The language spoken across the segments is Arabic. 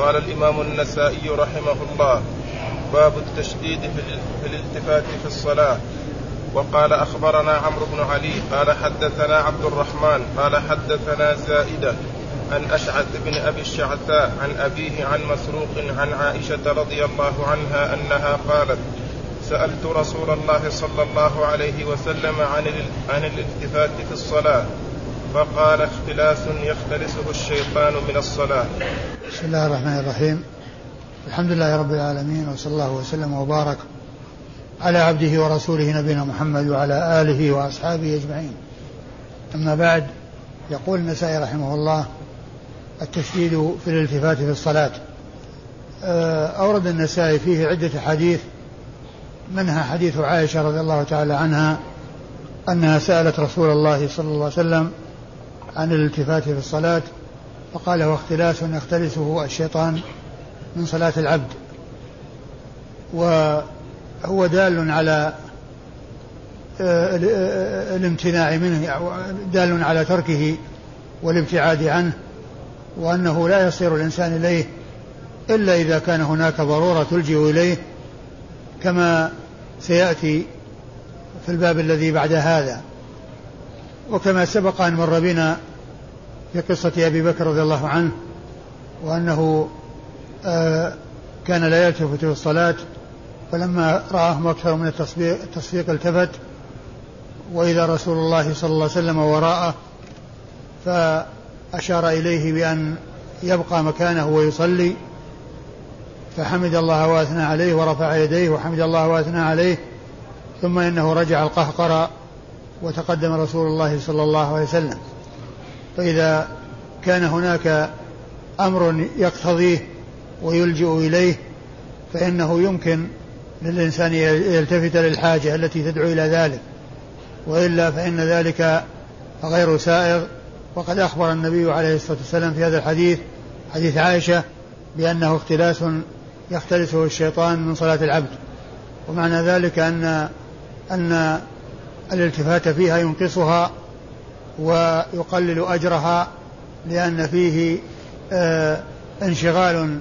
قال الإمام النسائي رحمه الله باب التشديد في الالتفات في الصلاة. وقال أخبرنا عمرو بن علي قال حدثنا عبد الرحمن قال حدثنا زائدة عن أشعث بن أبي الشعثاء عن أبيه عن مسروق عن عائشة رضي الله عنها أنها قالت سألت رسول الله صلى الله عليه وسلم عن عن الالتفات في الصلاة. فقال اختلاس يختلسه الشيطان من الصلاة. بسم الله الرحمن الرحيم. الحمد لله رب العالمين وصلى الله وسلم وبارك على عبده ورسوله نبينا محمد وعلى آله وأصحابه أجمعين. أما بعد يقول النسائي رحمه الله التشديد في الالتفات في الصلاة. آه، أورد النسائي فيه عدة حديث منها حديث عائشة رضي الله تعالى عنها أنها سألت رسول الله صلى الله عليه وسلم عن الالتفات في الصلاة فقال هو اختلاس يختلسه الشيطان من صلاة العبد. وهو دال على آه، الامتناع منه دال على تركه والابتعاد عنه وأنه لا يصير الإنسان إليه إلا إذا كان هناك ضرورة تلجئ إليه كما سيأتي في الباب الذي بعد هذا. وكما سبق أن مر بنا في قصة أبي بكر رضي الله عنه وأنه آه كان لا يلتفت في الصلاة فلما رآهم أكثر من التصفيق, التصفيق التفت وإذا رسول الله صلى الله عليه وسلم وراءه فأشار إليه بأن يبقى مكانه ويصلي فحمد الله وأثنى عليه ورفع يديه وحمد الله وأثنى عليه ثم إنه رجع القهقرى وتقدم رسول الله صلى الله عليه وسلم. فإذا كان هناك أمر يقتضيه ويلجئ إليه فإنه يمكن للإنسان يلتفت للحاجة التي تدعو إلى ذلك. وإلا فإن ذلك غير سائغ. وقد أخبر النبي عليه الصلاة والسلام في هذا الحديث حديث عائشة بأنه اختلاس يختلسه الشيطان من صلاة العبد. ومعنى ذلك أن أن الالتفات فيها ينقصها ويقلل أجرها لأن فيه آه انشغال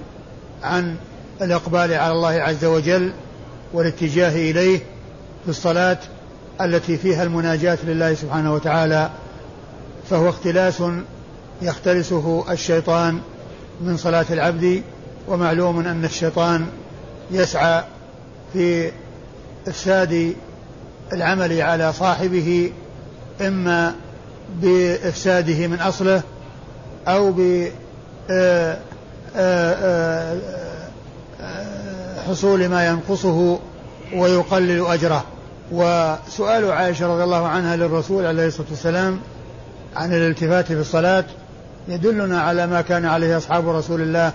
عن الإقبال على الله عز وجل والاتجاه إليه في الصلاة التي فيها المناجاة لله سبحانه وتعالى. فهو اختلاس يختلسه الشيطان من صلاة العبد ومعلوم أن الشيطان يسعى في إفساد العمل على صاحبه إما بإفساده من أصله أو ب آه، آه، آه، حصول ما ينقصه ويقلل أجره. وسؤال عائشة رضي الله عنها للرسول عليه الصلاة والسلام عن الالتفات في الصلاة يدلنا على ما كان عليه أصحاب رسول الله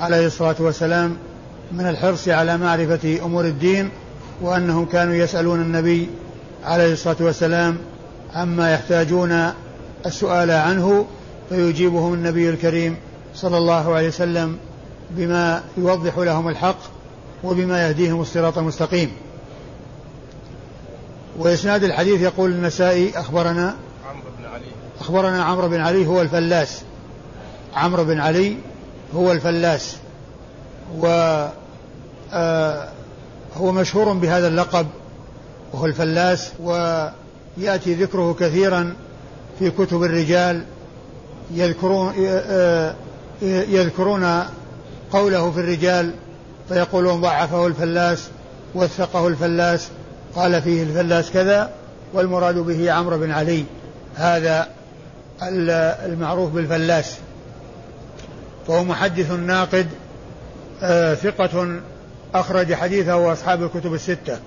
عليه الصلاة والسلام من الحرص على معرفة أمور الدين وأنهم كانوا يسألون النبي عليه الصلاة والسلام عما يحتاجون السؤال عنه فيجيبهم النبي الكريم صلى الله عليه وسلم بما يوضح لهم الحق وبما يهديهم الصراط المستقيم. وإسناد الحديث يقول النسائي أخبرنا عمرو بن علي. أخبرنا عمرو بن علي هو الفلاس. عمرو بن علي هو الفلاس. و آه، هو مشهور بهذا اللقب وهو الفلاس ويأتي ذكره كثيرا في كتب الرجال يذكرون آه، يذكرون قوله في الرجال فيقولون ضعفه الفلاس وثقه الفلاس قال فيه الفلاس كذا والمراد به عمرو بن علي. هذا المعروف بالفلاس. وهو محدث ناقد آه ثقة أخرج حديثه أصحاب الكتب الستة.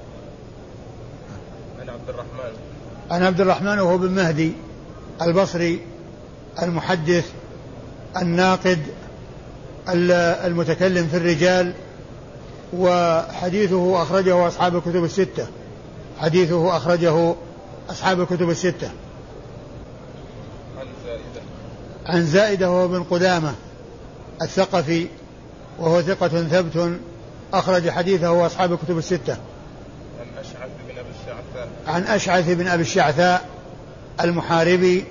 عن عبد الرحمن. عن عبد الرحمن وهو بن مهدي البصري المحدث الناقد المتكلم في الرجال وحديثه أخرجه أصحاب الكتب الستة. حديثه أخرجه أصحاب الكتب الستة. عن زائدة. عن زائدة وهو بن قدامة الثقفي وهو ثقة ثبت أخرج حديثه أصحاب الكتب الستة. عن أشعث بن أبي الشعثاء. عن أشعث بن أبي الشعثاء المحاربي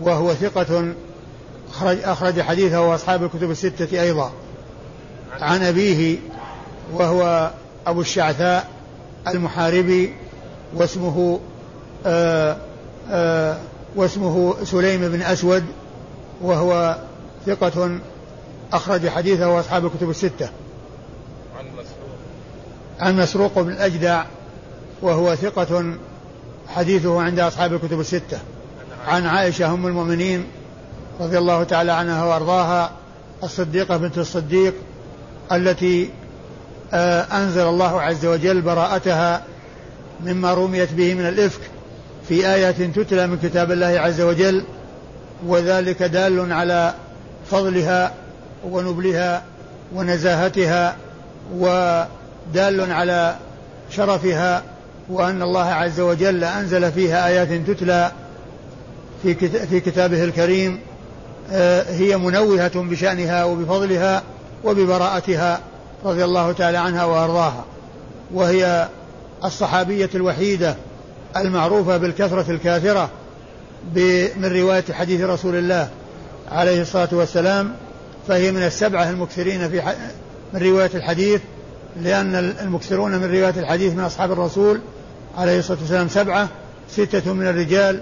وهو ثقة أخرج أخرج حديثه أصحاب الكتب الستة أيضا. عن أبيه وهو أبو الشعثاء المحاربي واسمه آآ آآ واسمه سليم بن أسود وهو ثقة أخرج حديثه أصحاب الكتب الستة عن مسروق بن الأجدع وهو ثقة حديثه عند أصحاب الكتب الستة. عن عائشة أم المؤمنين رضي الله تعالى عنها وأرضاها الصديقة بنت الصديق التي آه، أنزل الله عز وجل براءتها مما رميت به من الإفك في آيات تتلى من كتاب الله عز وجل وذلك دال على فضلها ونبلها ونزاهتها ودال على شرفها وأن الله عز وجل أنزل فيها آيات تتلى في في كتابه الكريم آه، هي منوهة بشأنها وبفضلها وببراءتها رضي الله تعالى عنها وأرضاها. وهي الصحابية الوحيدة المعروفة بالكثرة الكاثرة من رواية حديث رسول الله عليه الصلاة والسلام فهي من السبعة المكثرين في من رواية الحديث لأن المكثرون من رواية الحديث من أصحاب الرسول عليه الصلاة والسلام سبعة ستة من الرجال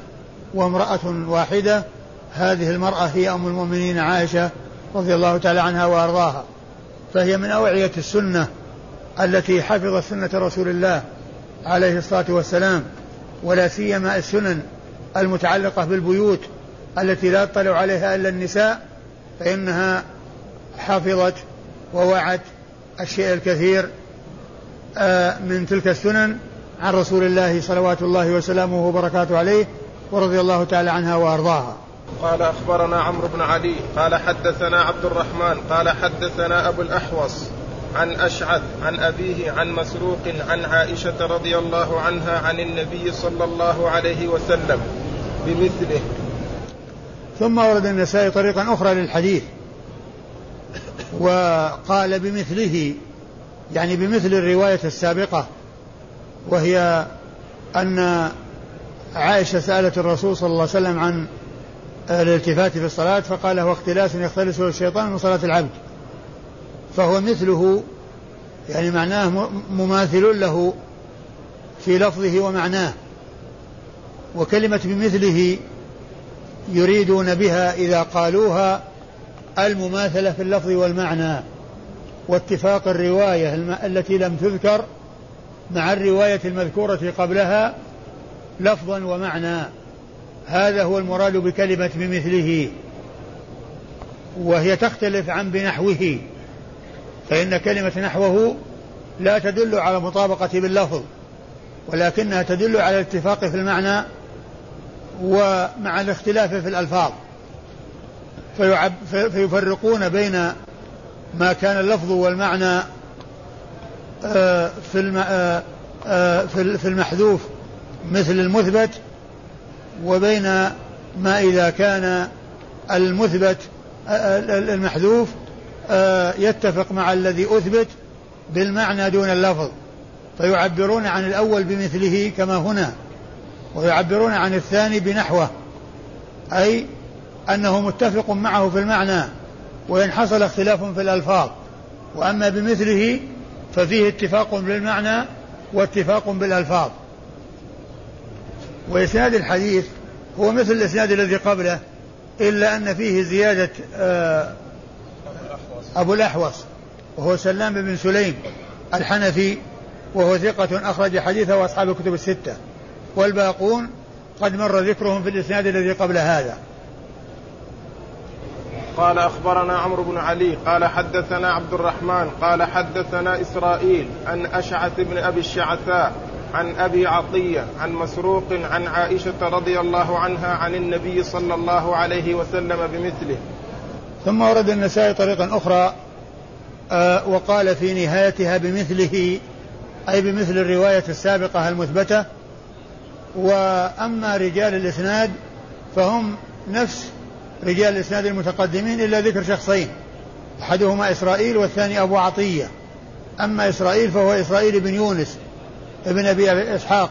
وامرأة واحدة. هذه المرأة هي أم المؤمنين عائشة رضي الله تعالى عنها وأرضاها. فهي من أوعية السنة التي حفظت سنة رسول الله عليه الصلاة والسلام ولا سيما السنن المتعلقة بالبيوت التي لا يطلع عليها إلا النساء فإنها حفظت ووعت الشيء الكثير آه، من تلك السنن عن رسول الله صلوات الله وسلامه وبركاته عليه ورضي الله تعالى عنها وأرضاها. قال أخبرنا عمرو بن علي قال حدثنا عبد الرحمن قال حدثنا أبو الأحوص عن أشعث عن أبيه عن مسروق عن عائشة رضي الله عنها عن النبي صلى الله عليه وسلم بمثله. ثم ورد النسائي طريقا أخرى للحديث وقال بمثله يعني بمثل الرواية السابقة وهي أن عائشة سألت الرسول صلى الله عليه وسلم عن الالتفات في الصلاة فقال هو اختلاس يختلسه الشيطان من صلاة العبد. فهو مثله يعني معناه مماثل له في لفظه ومعناه. وكلمة بمثله يريدون بها إذا قالوها المماثلة في اللفظ والمعنى واتفاق الرواية التي لم تذكر مع الرواية المذكورة قبلها لفظا ومعنى. هذا هو المراد بكلمة بمثله. وهي تختلف عن بنحوه. فإن كلمة نحوه لا تدل على المطابقة باللفظ ولكنها تدل على الاتفاق في المعنى ومع الاختلاف في الألفاظ. فيفرقون بين ما كان اللفظ والمعنى آه، في آه، آه، في المحذوف مثل المثبت وبين ما إذا كان المثبت المحذوف يتفق مع الذي أثبت بالمعنى دون اللفظ. فيعبرون عن الأول بمثله كما هنا ويعبرون عن الثاني بنحوه أي أنه متفق معه في المعنى وإن حصل اختلاف في الألفاظ. وأما بمثله ففيه اتفاق بالمعنى واتفاق بالألفاظ. وإسناد الحديث هو مثل الإسناد الذي قبله إلا أن فيه زيادة آه، أبو الأحوص وهو سلام بن سليم الحنفي وهو ثقة أخرج حديثه وأصحاب الكتب الستة. والباقون قد مر ذكرهم في الإسناد الذي قبل هذا. قال أخبرنا عمرو بن علي قال حدثنا عبد الرحمن قال حدثنا إسرائيل عن أشعث بن أبي الشعثاء عن أبي عطية عن مسروق عن عائشة رضي الله عنها عن النبي صلى الله عليه وسلم بمثله. ثم ورد النسائي طريقا أخرى آه وقال في نهايتها بمثله أي بمثل الرواية السابقة المثبتة وأما رجال الإسناد فهم نفس رجال الإسناد المتقدمين إلا ذكر شخصين أحدهما إسرائيل والثاني أبو عطية. أما إسرائيل فهو إسرائيل بن يونس ابن أبي إسحاق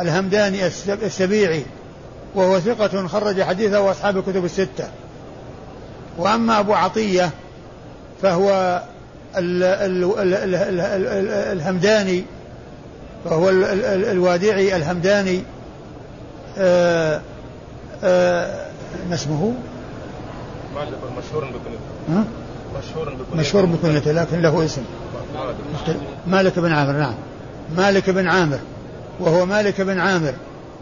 الهمداني السبيعي وهو ثقة خرج حديثه وأصحاب الكتب الستة. وأما أبو عطية فهو الهمداني وهو الوادعي الهمداني. آه، آه، ما اسمه؟ مشهور بكنيته مشهور بكنيته مشهور بكنيته لكن له اسم. مالك بن عامر نعم. مالك بن عامر وهو مالك بن عامر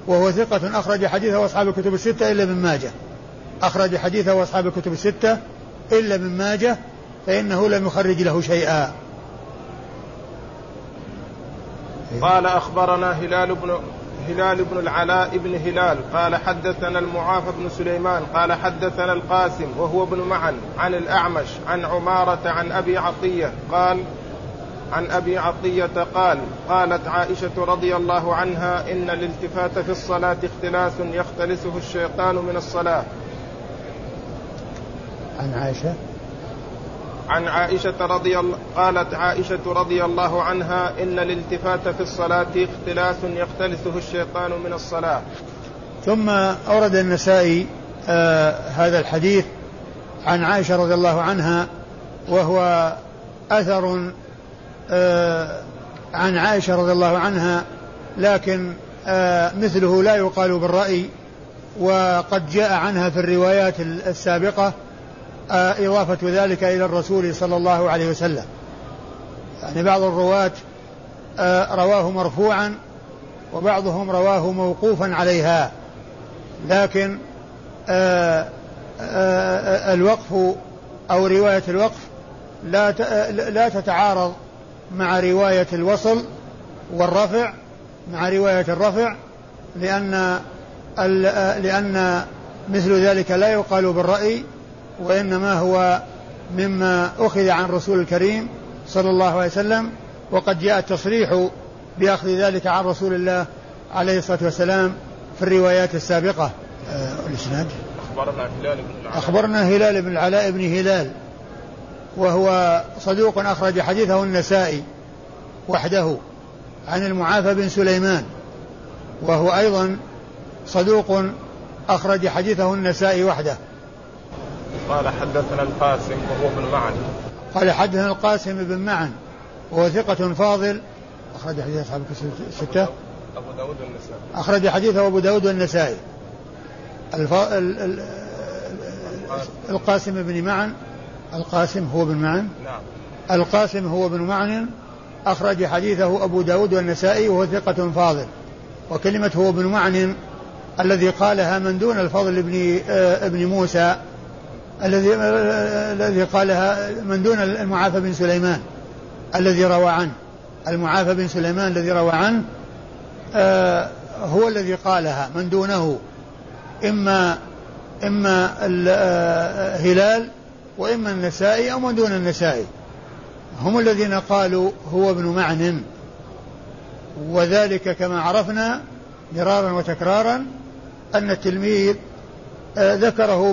وهو ثقة أخرج حديثه وأصحاب الكتب الستة إلا ابن ماجه. أخرج حديثه وأصحاب الكتب الستة إلا ابن ماجه فإنه لم يخرج له شيئا. قال أخبرنا هلال بن هلال بن العلاء بن هلال قال حدثنا المعافى بن سليمان قال حدثنا القاسم وهو ابن معن عن الأعمش عن عمارة عن أبي عطية قال عن أبي عطية قال قالت عائشة رضي الله عنها إن الالتفات في الصلاة اختلاس يختلسه الشيطان من الصلاة. عن عائشة؟ عن عائشة رضي الله قالت عائشة رضي الله عنها إن الالتفات في الصلاة اختلاس يختلسه الشيطان من الصلاة. ثم أورد النسائي آه هذا الحديث عن عائشة رضي الله عنها وهو أثر آه عن عائشة رضي الله عنها لكن آه مثله لا يقال بالرأي وقد جاء عنها في الروايات السابقة إضافة ذلك إلى الرسول صلى الله عليه وسلم. يعني بعض الرواة آه رواه مرفوعا وبعضهم رواه موقوفا عليها. لكن آه الوقف أو رواية الوقف لا لا تتعارض مع رواية الوصل والرفع مع رواية الرفع لأن لأن مثل ذلك لا يقال بالرأي. وإنما هو مما أخذ عن رسول الكريم صلى الله عليه وسلم وقد جاء التصريح بأخذ ذلك عن رسول الله عليه الصلاة والسلام في الروايات السابقة. آه الإسناد؟ أخبرنا هلال بن العلاء. أخبرنا هلال بن العلاء بن هلال وهو صدوق أخرج حديثه النسائي وحده عن المعافى بن سليمان وهو أيضا صدوق أخرج حديثه النسائي وحده. قال حدثنا القاسم وهو ابن معن. قال حدثنا القاسم بن معن وهو ثقة فاضل. أخرج حديث أصحاب الستة. أبو داود والنسائي. أخرج حديثه أبو داود والنسائي. الف... ال... ال... القاسم. بن معن القاسم هو بن معن. نعم. القاسم هو ابن معن. أخرج حديثه أبو داود والنسائي وهو ثقة فاضل. وكلمة هو ابن معن الذي قالها من دون الفضل ابن آه ابن موسى. الذي آه الذي قالها من دون المعافى بن سليمان الذي روى عنه. المعافى بن سليمان الذي روى عنه آه هو الذي قالها من دونه. إما إما هلال وإما النسائي أو من دون النسائي. هم الذين قالوا هو ابن معن. وذلك كما عرفنا مرارا وتكرارا أن التلميذ ذكره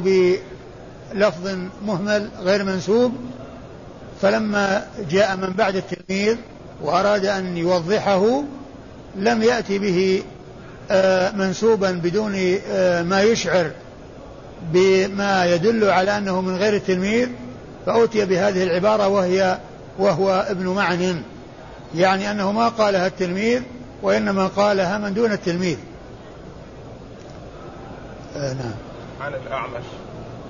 بلفظ مهمل غير منسوب فلما جاء من بعد التلميذ وأراد أن يوضحه لم يأتي به منسوبا بدون ما يشعر بما يدل على أنه من غير التلميذ فأتي بهذه العبارة وهي وهو ابن معن. يعني أنه ما قالها التلميذ وإنما قالها من دون التلميذ. آه نعم. عن الأعمش.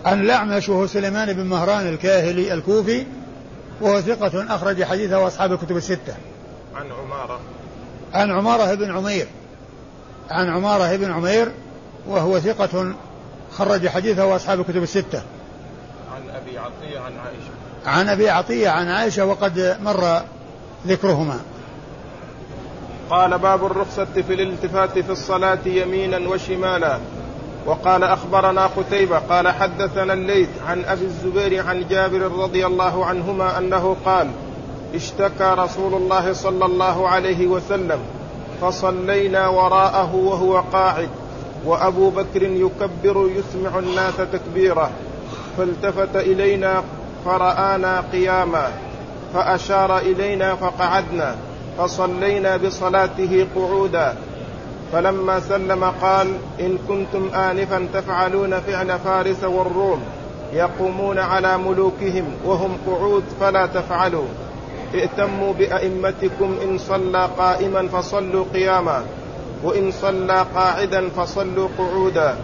الأعمش وهو سليمان بن مهران الكاهلي الكوفي وهو ثقة أخرج حديثه وأصحاب الكتب الستة. عن عمارة. عن عمارة بن عمير. عن عمارة بن عمير وهو ثقة خرج حديثه وأصحاب الكتب الستة. عن أبي عطية عن عائشة. عن أبي عطية عن عائشة وقد مر ذكرهما. قال باب الرخصة في الالتفات في الصلاة يمينا وشمالا. وقال أخبرنا قتيبة قال حدثنا الليث عن أبي الزبير عن جابر رضي الله عنهما أنه قال اشتكى رسول الله صلى الله عليه وسلم فصلينا وراءه وهو قاعد وأبو بكر يكبر يسمع الناس تكبيره فالتفت إلينا فرآنا قياما فأشار إلينا فقعدنا فصلينا بصلاته قعودا فلما سلم قال إن كنتم آنفا تفعلون فعل فارس والروم يقومون على ملوكهم وهم قعود فلا تفعلوا. ائتموا بأئمتكم إن صلى قائما فصلوا قياما وإن صلى قاعدا فصلوا قعودا.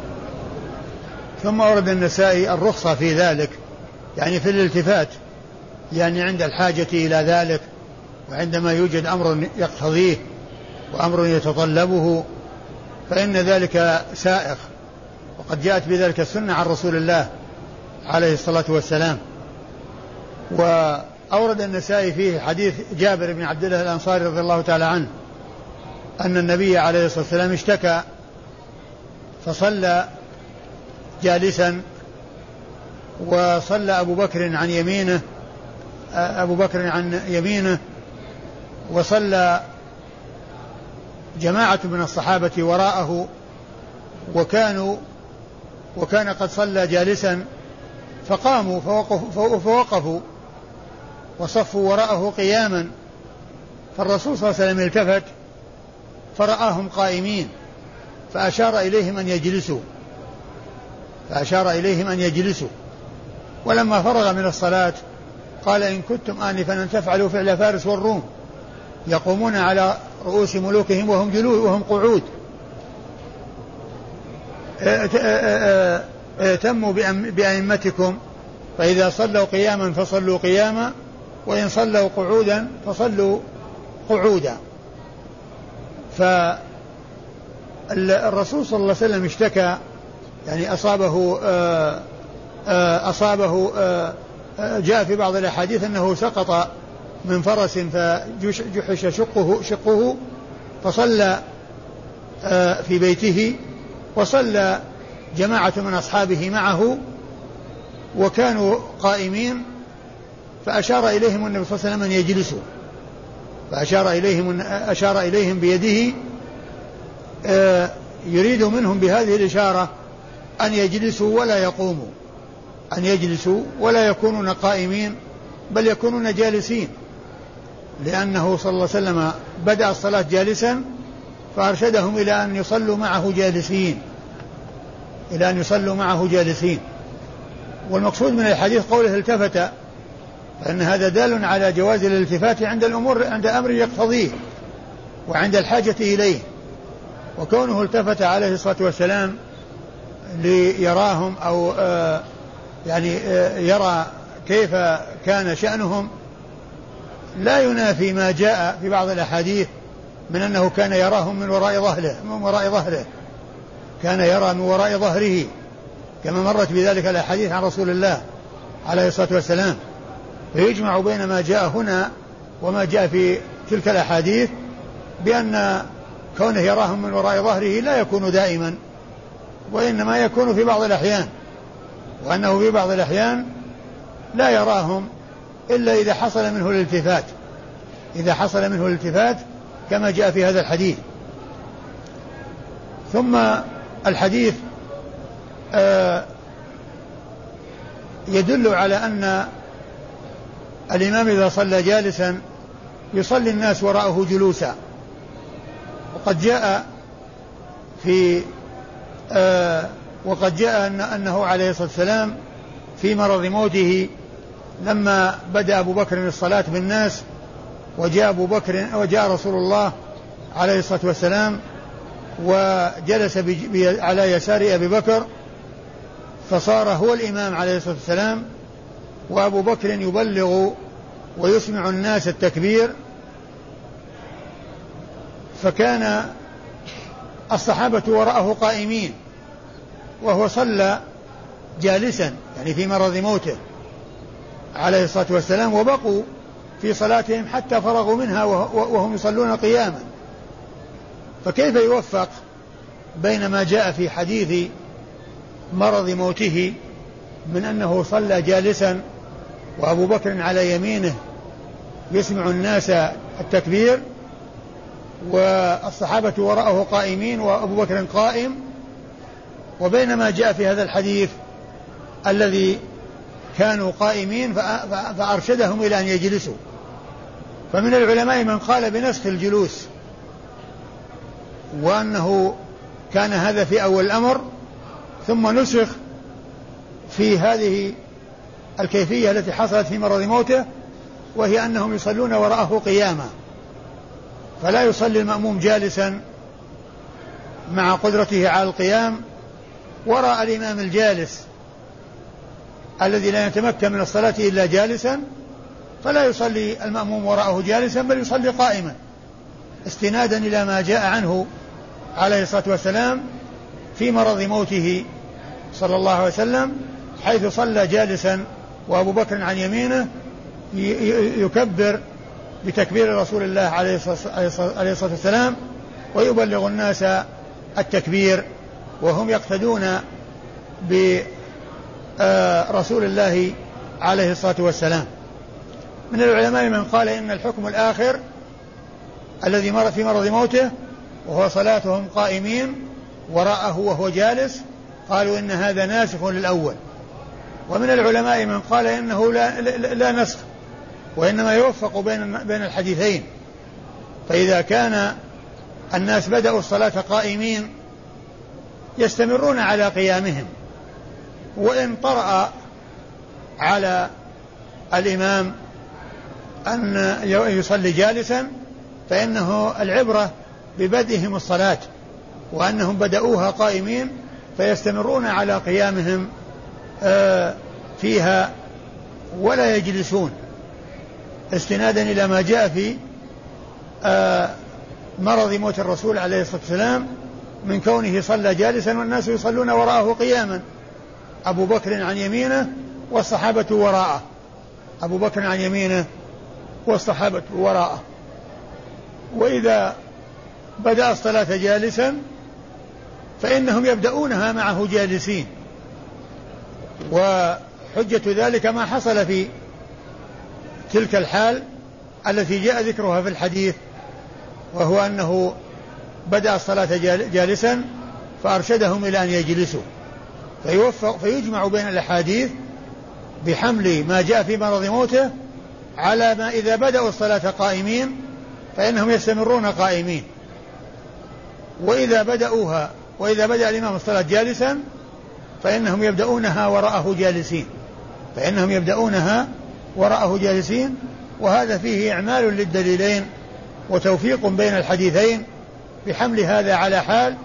ثم ورد النسائي الرخصة في ذلك يعني في الالتفات يعني عند الحاجة إلى ذلك وعندما يوجد أمر يقتضيه وأمر يتطلبه فإن ذلك سائق وقد جاءت بذلك السنة عن رسول الله عليه الصلاة والسلام. وأورد النسائي فيه حديث جابر بن عبد الله الأنصاري رضي الله تعالى عنه أن النبي عليه الصلاة والسلام اشتكى فصلى جالسا وصلى أبو بكر عن يمينه أبو بكر عن يمينه وصلى جماعة من الصحابة وراءه وكانوا وكان قد صلى جالسا فقاموا فوقفوا, فوقفوا وصفوا وراءه قياما فالرسول صلى الله عليه وسلم التفت فرآهم قائمين فأشار إليهم أن يجلسوا فأشار إليهم أن يجلسوا ولما فرغ من الصلاة قال إن كنتم آنفا أن تفعلوا فعل فارس والروم. يقومون على رؤوس ملوكهم وهم جلوس وهم قعود. ائتموا بأئمتكم. فإذا صلوا قياما فصلوا قياما وإن صلوا قعودا فصلوا قعودا. فالرسول صلى الله عليه وسلم اشتكى يعني أصابه أصابه جاء في بعض الأحاديث أنه سقط من فرس فجحش شقه شقه فصلى في بيته وصلى جماعة من أصحابه معه وكانوا قائمين فأشار إليهم النبي صلى الله عليه وسلم أن يجلسوا. فأشار إليهم أشار إليهم بيده يريد منهم بهذه الإشارة أن يجلسوا ولا يقوموا. أن يجلسوا ولا يكونون قائمين بل يكونون جالسين. لأنه صلى الله عليه وسلم بدأ الصلاة جالسا فأرشدهم إلى أن يصلوا معه جالسين إلى أن يصلوا معه جالسين. والمقصود من الحديث قوله التفت فإن هذا دال على جواز الالتفات عند الأمور عند أمر يقتضيه وعند الحاجة إليه. وكونه التفت عليه الصلاة والسلام ليراهم أو آه، يعني آه، يرى كيف كان شأنهم لا ينافي ما جاء في بعض الأحاديث من أنه كان يراهم من وراء ظهره من وراء ظهره. كان يرى من وراء ظهره كما مرت بذلك الأحاديث عن رسول الله عليه الصلاة والسلام. فيجمع بين ما جاء هنا وما جاء في تلك الأحاديث بأن كونه يراهم من وراء ظهره لا يكون دائما وإنما يكون في بعض الأحيان وأنه في بعض الأحيان لا يراهم إلا إذا حصل منه الالتفات. إذا حصل منه الالتفات كما جاء في هذا الحديث. ثم الحديث آه يدل على أن الإمام إذا صلى جالسا يصلي الناس وراءه جلوسا. وقد جاء في آه وقد جاء أن أنه عليه الصلاة والسلام في مرض موته لما بدأ أبو بكر الصلاة بالناس وجاء أبو بكر وجاء رسول الله عليه الصلاة والسلام وجلس على يسار أبي بكر فصار هو الإمام عليه الصلاة والسلام وأبو بكر يبلغ ويسمع الناس التكبير. فكان الصحابة وراءه قائمين وهو صلى جالسا يعني في مرض موته. عليه الصلاة والسلام وبقوا في صلاتهم حتى فرغوا منها وهم يصلون قياما. فكيف يوفق بين ما جاء في حديث مرض موته من أنه صلى جالسا وأبو بكر على يمينه يسمع الناس التكبير والصحابة وراءه قائمين وأبو بكر قائم؟ وبينما جاء في هذا الحديث الذي كانوا قائمين فأرشدهم إلى أن يجلسوا. فمن العلماء من قال بنسخ الجلوس وأنه كان هذا في أول الأمر ثم نسخ في هذه الكيفية التي حصلت في مرض موته وهي أنهم يصلون وراءه قياما. فلا يصلي المأموم جالسا مع قدرته على القيام وراء الإمام الجالس. الذي لا يتمكن من الصلاة إلا جالسا فلا يصلي المأموم وراءه جالسا بل يصلي قائما. استنادا إلى ما جاء عنه عليه الصلاة والسلام في مرض موته صلى الله عليه وسلم حيث صلى جالسا وأبو بكر عن يمينه يكبر بتكبير رسول الله عليه الصلاة والسلام ويبلغ الناس التكبير وهم يقتدون برسول آه، الله عليه الصلاة والسلام. من العلماء من قال إن الحكم الآخر الذي مر في مرض موته وهو صلاتهم قائمين وراءه وهو جالس قالوا إن هذا ناسخ للأول. ومن العلماء من قال إنه لا, لا, لا نسخ وإنما يوفق بين بين الحديثين. فإذا كان الناس بدأوا الصلاة قائمين يستمرون على قيامهم. وإن طرأ على الإمام أن يصلي جالسا فإنه العبرة ببدئهم الصلاة وأنهم بدأوها قائمين فيستمرون على قيامهم آه، فيها ولا يجلسون. استنادا إلى ما جاء في آه، مرض موت الرسول عليه الصلاة والسلام من كونه صلى جالسا والناس يصلون وراءه قياما. أبو بكر عن يمينه والصحابة وراءه. أبو بكر عن يمينه والصحابة وراءه. وإذا بدأ الصلاة جالسا فإنهم يبدأونها معه جالسين. وحجة ذلك ما حصل في تلك الحال التي جاء ذكرها في الحديث وهو أنه بدأ الصلاة جالسا فأرشدهم إلى أن يجلسوا. فيوفق فيجمع بين الأحاديث بحمل ما جاء في مرض موته على ما إذا بدأوا الصلاة قائمين فإنهم يستمرون قائمين. وإذا بدأوها وإذا بدأ الإمام الصلاة جالسا فإنهم يبدأونها وراءه جالسين. فإنهم يبدأونها وراءه جالسين وهذا فيه إعمال للدليلين وتوفيق بين الحديثين بحمل هذا على حال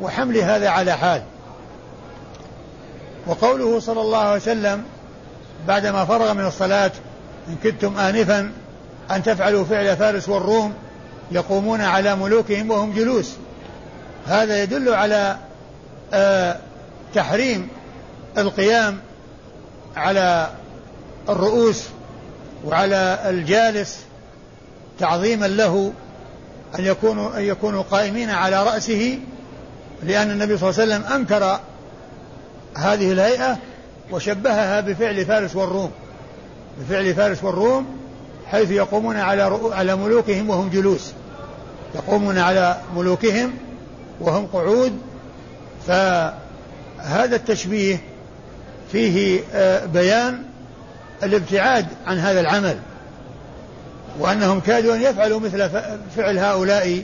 وحمل هذا على حال. وقوله صلى الله عليه وسلم بعدما فرغ من الصلاة إن كدتم آنفا أن تفعلوا فعل فارس والروم يقومون على ملوكهم وهم جلوس. هذا يدل على آه تحريم القيام على الرؤوس وعلى الجالس تعظيما له أن يكونوا أن يكونوا قائمين على رأسه لأن النبي صلى الله عليه وسلم أنكر هذه الهيئة وشبهها بفعل فارس والروم. بفعل فارس والروم حيث يقومون على على ملوكهم وهم جلوس. يقومون على ملوكهم وهم قعود. فهذا التشبيه فيه آه، بيان الابتعاد عن هذا العمل. وأنهم كادوا أن يفعلوا مثل فعل هؤلاء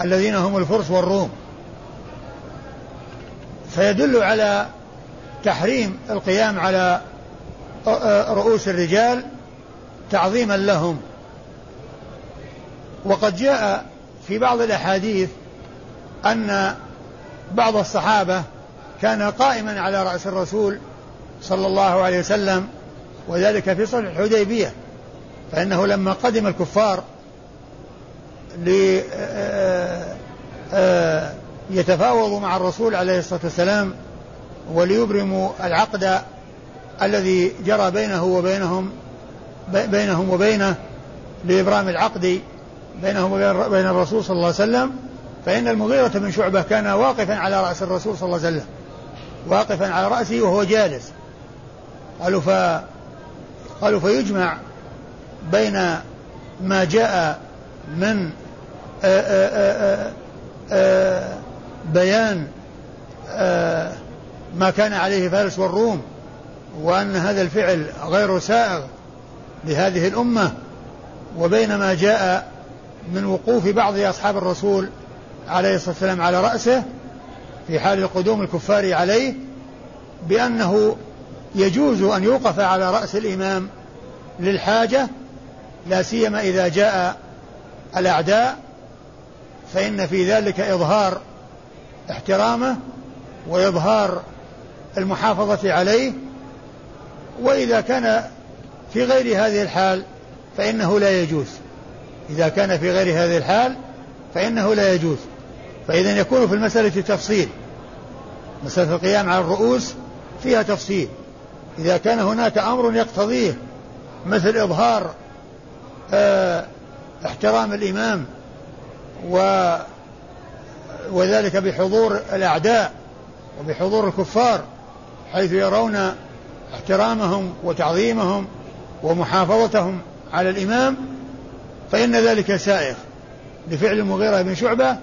الذين هم الفرس والروم. فيدل على تحريم القيام على رؤوس الرجال تعظيما لهم. وقد جاء في بعض الأحاديث أن بعض الصحابة كان قائما على رأس الرسول صلى الله عليه وسلم وذلك في صلح الحديبية فإنه لما قدم الكفار ليتفاوضوا مع الرسول عليه الصلاة والسلام وليبرموا العقد الذي جرى بينه وبينهم بينهم وبينه لإبرام العقد بينهم وبين الرسول صلى الله عليه وسلم. فإن المغيرة بن شعبة كان واقفا على رأس الرسول صلى الله عليه وسلم. واقفا على رأسه وهو جالس. قالوا ف قالوا فيجمع بين ما جاء من آآ آآ آآ بيان ما كان عليه فارس والروم وأن هذا الفعل غير سائغ لهذه الأمة وبين ما جاء من وقوف بعض أصحاب الرسول عليه الصلاة والسلام على رأسه في حال قدوم الكفار عليه بأنه يجوز أن يوقف على رأس الإمام للحاجة لا سيما إذا جاء الأعداء فإن في ذلك إظهار احترامه وإظهار المحافظة عليه وإذا كان في غير هذه الحال فإنه لا يجوز. إذا كان في غير هذه الحال فإنه لا يجوز. فإذا يكون في المسألة تفصيل. مسألة القيام على الرؤوس فيها تفصيل. إذا كان هناك أمر يقتضيه مثل إظهار آه احترام الإمام و وذلك بحضور الأعداء وبحضور الكفار حيث يرون احترامهم وتعظيمهم ومحافظتهم على الإمام فإن ذلك سائغ لفعل المغيرة بن شعبة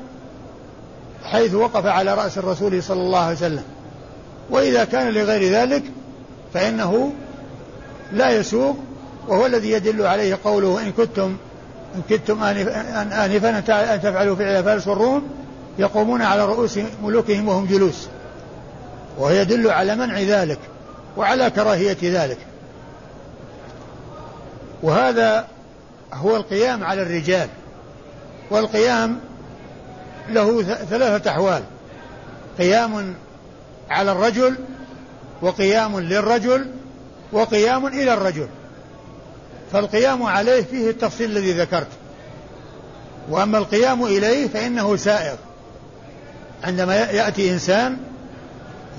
حيث وقف على رأس الرسول صلى الله عليه وسلم. وإذا كان لغير ذلك فإنه لا يسوق وهو الذي يدل عليه قوله إن كنتم إن كنتم آنفا أن تفعلوا فعل فارس والروم يقومون على رؤوس ملوكهم وهم جلوس. وهو يدل على منع ذلك وعلى كراهية ذلك. وهذا هو القيام على الرجال. والقيام له ثلاثة أحوال. قيام على الرجل وقيام للرجل وقيام إلى الرجل. فالقيام عليه فيه التفصيل الذي ذكرت. وأما القيام إليه فإنه سائر. عندما يأتي إنسان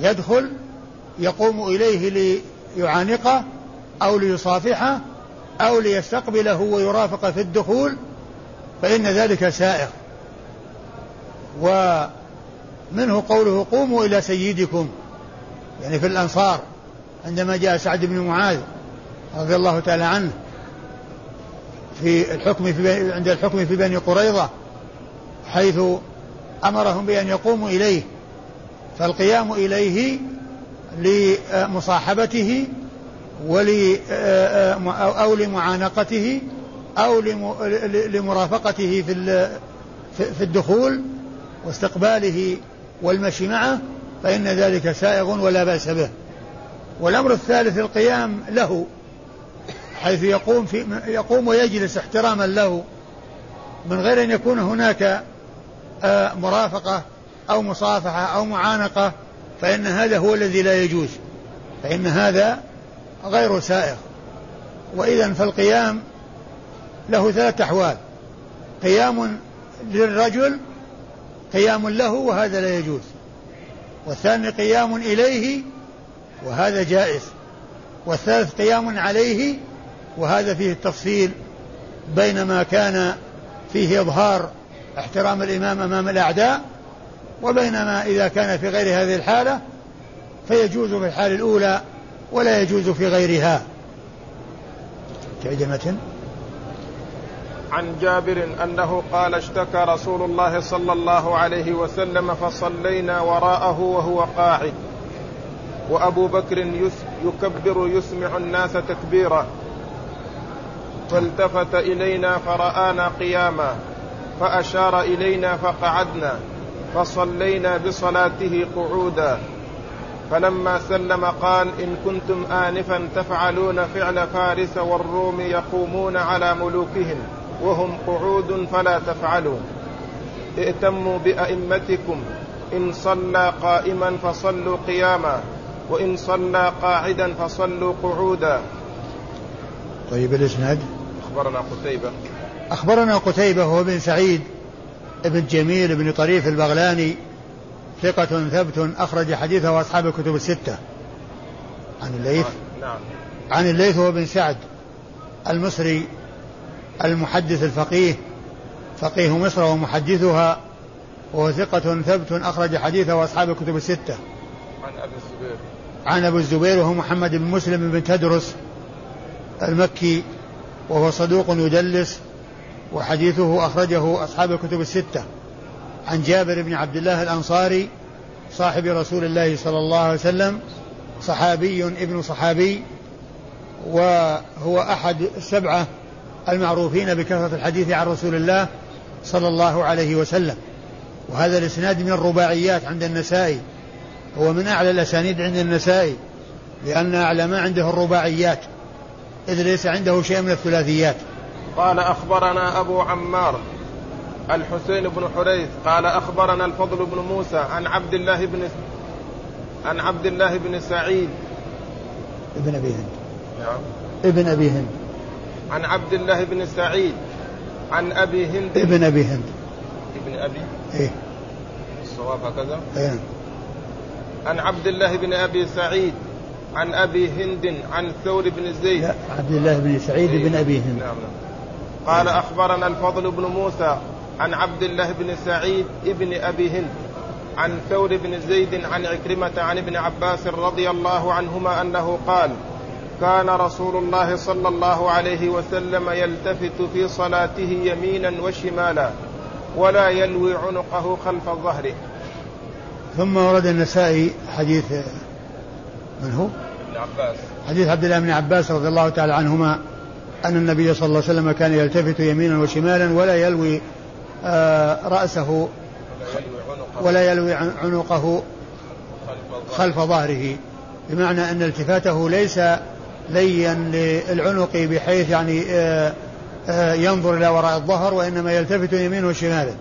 يدخل يقوم إليه ليعانقه أو ليصافحه أو ليستقبله ويرافق في الدخول فإن ذلك سائغ. ومنه قوله قوموا إلى سيدكم يعني في الأنصار عندما جاء سعد بن معاذ رضي الله تعالى عنه في الحكم في عند الحكم في بني قريظة حيث أمرهم بأن يقوموا إليه. فالقيام إليه لمصاحبته ول أو لمعانقته أو لمرافقته في في الدخول واستقباله والمشي معه فإن ذلك سائغ ولا بأس به. والأمر الثالث القيام له حيث يقوم في يقوم ويجلس احتراما له من غير أن يكون هناك آه، مرافقة أو مصافحة أو معانقة فإن هذا هو الذي لا يجوز. فإن هذا غير سائغ. وإذا فالقيام له ثلاثة أحوال. قيام للرجل قيام له وهذا لا يجوز. والثاني قيام إليه وهذا جائز. والثالث قيام عليه وهذا فيه التفصيل بين ما كان فيه إظهار احترام الإمام أمام الأعداء وبينما إذا كان في غير هذه الحالة فيجوز في الحال الأولى ولا يجوز في غيرها. ترجمة عن جابر أنه قال اشتكى رسول الله صلى الله عليه وسلم فصلينا وراءه وهو قاعد. وأبو بكر يكبر يسمع الناس تكبيرا. فالتفت إلينا فرآنا قياما. فأشار إلينا فقعدنا. فصلينا بصلاته قعودا. فلما سلم قال إن كنتم آنفا تفعلون فعل فارس والروم يقومون على ملوكهم وهم قعود فلا تفعلوا ائتموا بأئمتكم. إن صلى قائما فصلوا قياما وإن صلى قاعدا فصلوا قعودا. طيب الإسناد؟ أخبرنا قتيبة. أخبرنا قتيبة هو بن سعيد. بن جميل بن طريف البغلاني ثقة ثبت أخرج حديثه أصحاب الكتب الستة. عن الليث. نعم. عن الليث هو بن سعد المصري المحدث الفقيه. فقيه مصر ومحدثها. وهو ثقة ثبت أخرج حديثه أصحاب الكتب الستة. عن أبي الزبير. عن أبو الزبير وهو محمد بن مسلم بن تدرس المكي. وهو صدوق يدلس. وحديثه أخرجه أصحاب الكتب الستة. عن جابر بن عبد الله الأنصاري صاحب رسول الله صلى الله عليه وسلم صحابي ابن صحابي وهو أحد السبعة المعروفين بكثرة الحديث عن رسول الله صلى الله عليه وسلم. وهذا الإسناد من الرباعيات عند النسائي. هو من أعلى الأسانيد عند النسائي لأن أعلى ما عنده الرباعيات إذ ليس عنده شيء من الثلاثيات. قال أخبرنا أبو عمار الحسين بن حريث قال أخبرنا الفضل بن موسى عن عبد الله بن عن عبد الله بن سعيد. ابن أبي هند. نعم. ابن أبي هند. عن عبد الله بن سعيد. عن أبي هند. ابن أبي هند. ابن أبي. إيه. الصواب هكذا. إيه. عن عبد الله بن أبي سعيد. عن أبي هند. عن ثور بن زيد. لا عبد الله بن سعيد إيه؟ بن أبي هند. نعم نعم. قال أخبرنا الفضل بن موسى عن عبد الله بن سعيد ابن أبي هند عن ثور بن زيد عن عكرمة عن ابن عباس رضي الله عنهما أنه قال كان رسول الله صلى الله عليه وسلم يلتفت في صلاته يمينا وشمالا ولا يلوي عنقه خلف ظهره ثم ورد النسائي حديث من هو؟ ابن عباس حديث عبد الله بن عباس رضي الله تعالى عنهما أن النبي صلى الله عليه وسلم كان يلتفت يمينا وشمالا ولا يلوي آه، رأسه ولا يلوي عنقه خلف ظهره. بمعنى أن التفاته ليس ليا للعنق بحيث يعني آه، آه، ينظر إلى وراء الظهر وإنما يلتفت يمينا وشمالا.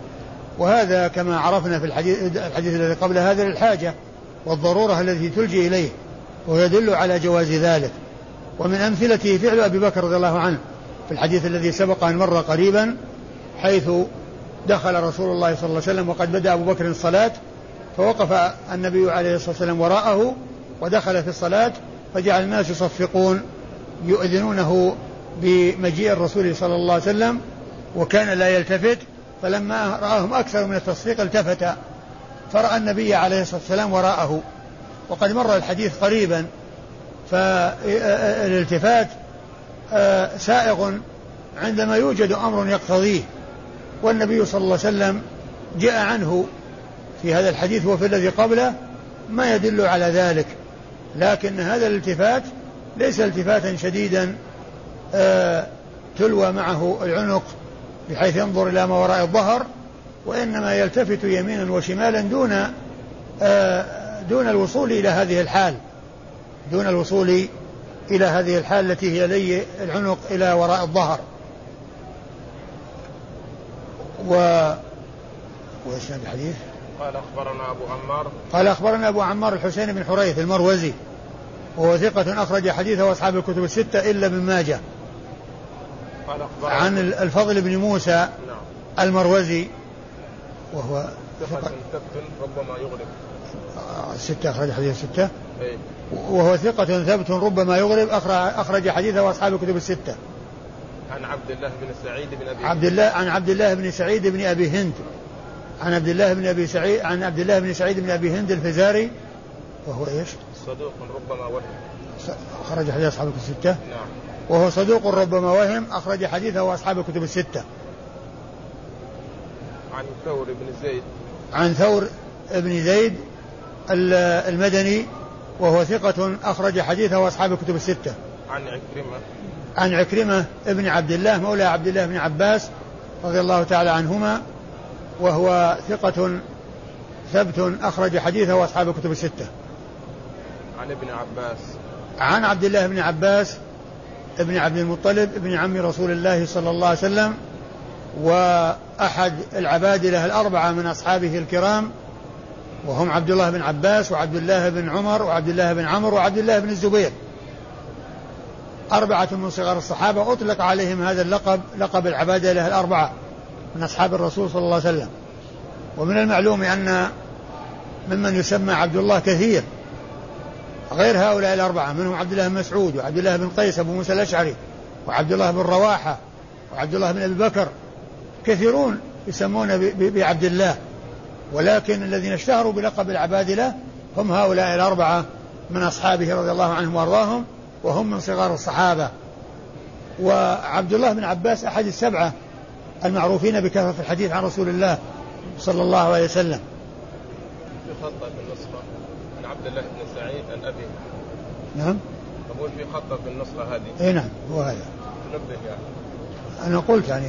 وهذا كما عرفنا في الحديث, الحديث الذي قبل هذا للحاجة والضرورة التي تلجي إليه ويدل على جواز ذلك. ومن أمثلته فعل أبي بكر رضي الله عنه في الحديث الذي سبق أن مر قريبا حيث دخل رسول الله صلى الله عليه وسلم وقد بدأ أبو بكر الصلاة فوقف النبي عليه الصلاة والسلام وراءه ودخل في الصلاة فجعل الناس يصفقون يؤذنونه بمجيء الرسول صلى الله عليه وسلم وكان لا يلتفت فلما رآهم أكثر من التصفيق التفت فرأى النبي عليه الصلاة والسلام وراءه. وقد مر الحديث قريبا فالالتفات آه، سائغ عندما يوجد أمر يقتضيه. والنبي صلى الله عليه وسلم جاء عنه في هذا الحديث وفي الذي قبله ما يدل على ذلك. لكن هذا الالتفات ليس التفاتا شديدا آه، تلوى معه العنق بحيث ينظر إلى ما وراء الظهر وإنما يلتفت يمينا وشمالا دون آه، دون الوصول إلى هذه الحال. دون الوصول إلى هذه الحال التي هي لي العنق إلى وراء الظهر و وإيش الحديث؟ قال أخبرنا أبو عمار قال أخبرنا أبو عمار الحسين بن حريث المروزي وهو ثقة أخرج حديثه أصحاب الكتب الستة إلا ابن ماجه قال أخبرنا عن الفضل بن موسى نعم. المروزي وهو ثقة ربما يغلب الستة أخرج حديث الستة إيه؟ وهو ثقة ثبت ربما يغلب أخرج حديثه أصحاب الكتب الستة. عن عبد الله بن سعيد بن أبي عبد الله عن عبد الله بن سعيد بن أبي هند. عن عبد الله بن أبي سعيد عن عبد الله بن سعيد بن أبي هند الفزاري. وهو إيش؟ صدوق ربما وهم. أخرج حديث أصحاب الكتب الستة. نعم. وهو صدوق ربما وهم أخرج حديثه أصحاب الكتب الستة. عن ثور بن زيد. عن ثور بن زيد المدني. وهو ثقة أخرج حديثه أصحاب الكتب الستة. عن عكرمة. عن عكرمة ابن عبد الله مولى عبد الله بن عباس رضي الله تعالى عنهما وهو ثقة ثبت أخرج حديثه أصحاب الكتب الستة. عن ابن عباس. عن عبد الله بن عباس ابن عبد المطلب ابن عم رسول الله صلى الله عليه وسلم وأحد العبادلة الأربعة من أصحابه الكرام وهم عبد الله بن عباس وعبد الله بن عمر وعبد الله بن عمرو وعبد الله بن الزبير. أربعة من صغار الصحابة أطلق عليهم هذا اللقب لقب العبادة له الأربعة من أصحاب الرسول صلى الله عليه وسلم. ومن المعلوم أن ممن يسمى عبد الله كثير. غير هؤلاء الأربعة منهم عبد الله بن مسعود وعبد الله بن قيس أبو موسى الأشعري وعبد الله بن رواحة وعبد الله بن أبي بكر. كثيرون يسمون بعبد الله. ولكن الذين اشتهروا بلقب العبادلة هم هؤلاء الأربعة من أصحابه رضي الله عنهم وأرضاهم وهم من صغار الصحابة. وعبد الله بن عباس أحد السبعة المعروفين بكثرة الحديث عن رسول الله صلى الله عليه وسلم. في خطأ في النسخة عن عبد الله بن سعيد عن أبي نعم. أقول في خطأ في النسخة هذه. اي نعم هو هذا. نبه يعني. أنا قلت يعني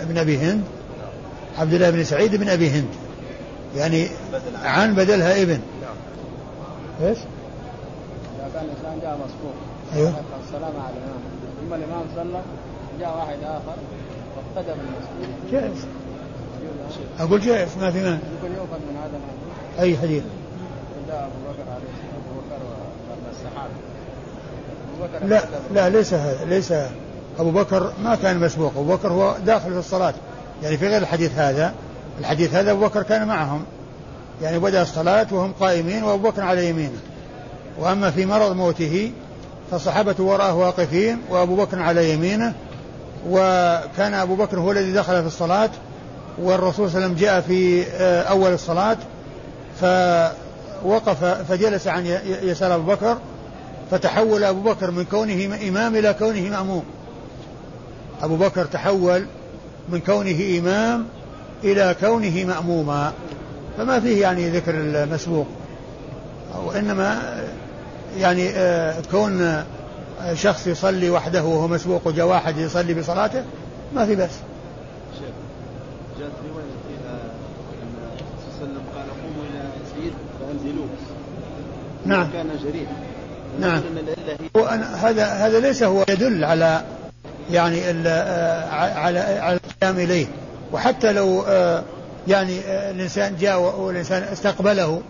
ابن أبي هند عبد الله بن سعيد بن أبي هند. يعني عن بدلها ابن. نعم إيش؟ إذا كان الإنسان جاء مسبوق أيوه. السلام على الإمام ثم الإمام صلى جاء واحد اخر واقتدى بالمسجد جائز. أقول جائز ما في مانع. يقول يؤخذ من هذا الحديث أي حديث؟ جاء ابو بكر عليه ابو بكر بكر لا لا ليس هذا ليس. أبو بكر ما كان مسبوق أبو بكر هو داخل في الصلاة. يعني في غير الحديث هذا الحديث هذا أبو بكر كان معهم. يعني بدأ الصلاة وهم قائمين وأبو بكر على يمينه. وأما في مرض موته فالصحابه وراءه واقفين وأبو بكر على يمينه. وكان أبو بكر هو الذي دخل في الصلاة. والرسول صلى الله عليه وسلم جاء في آه، أول الصلاة. فوقف فجلس عن يسار أبو بكر. فتحول أبو بكر من كونه إمام إلى كونه مأموم. أبو بكر تحول من كونه إمام إلى كونه مأموما فما فيه يعني ذكر المسبوق وانما يعني آه، كون شخص يصلي وحده وهو مسبوق وجاء واحد يصلي بصلاته ما في بأس. شيخ جاءت رواية فيها أن الرسول صلى الله عليه وسلم قال قوموا إلى سيد فأنزلوه. نعم. كان جريح. نعم. نقول أن العلة هي وأنا هذا هذا ليس هو يدل على يعني آه، على على القيام إليه. وحتى لو آه، يعني آه، الإنسان جاء والإنسان استقبله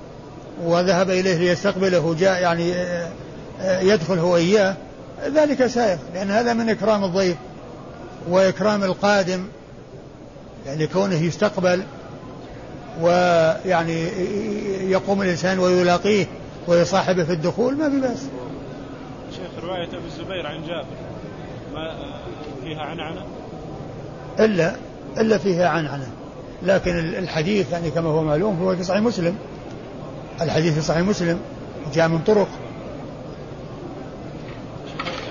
وذهب إليه ليستقبله جاء يعني آه، يدخل هو إياه ذلك سائغ لأن هذا من إكرام الضيف وإكرام القادم يعني كونه يستقبل ويعني يقوم الإنسان ويلاقيه ويصاحبه في الدخول ما في بأس. شيخ رواية أبي الزبير عن جابر ما فيها عنعنة إلا إلا فيها عنعنة لكن الحديث يعني كما هو معلوم هو في صحيح مسلم. الحديث في صحيح مسلم جاء من طرق.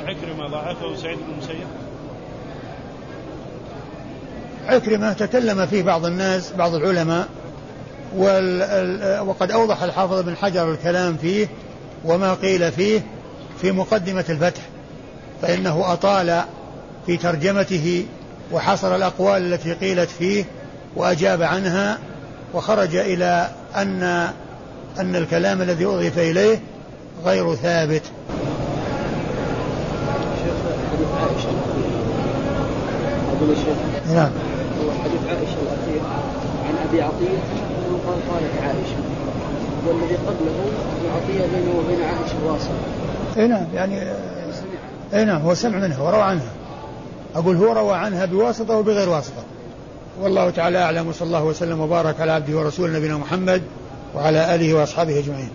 عكرمة ضعفه سعيد بن المسيب. عكرمة تكلم فيه بعض الناس بعض العلماء وقد أوضح الحافظ بن حجر الكلام فيه وما قيل فيه في مقدمة الفتح فإنه أطال في ترجمته وحصر الأقوال التي قيلت فيه وأجاب عنها وخرج إلى أن أن الكلام الذي أضيف إليه غير ثابت. نعم. هو حديث عائشة الأخير عن أبي عطية أنه قال قالت عائشة والذي قبله أبو عطية بينه وبين عائشة واصل. أي نعم يعني أي نعم هو سمع منها وروى عنها. أقول هو روى عنها بواسطة وبغير واسطة. والله تعالى أعلم وصلى الله وسلم وبارك على عبده ورسوله نبينا محمد وعلى آله وأصحابه أجمعين.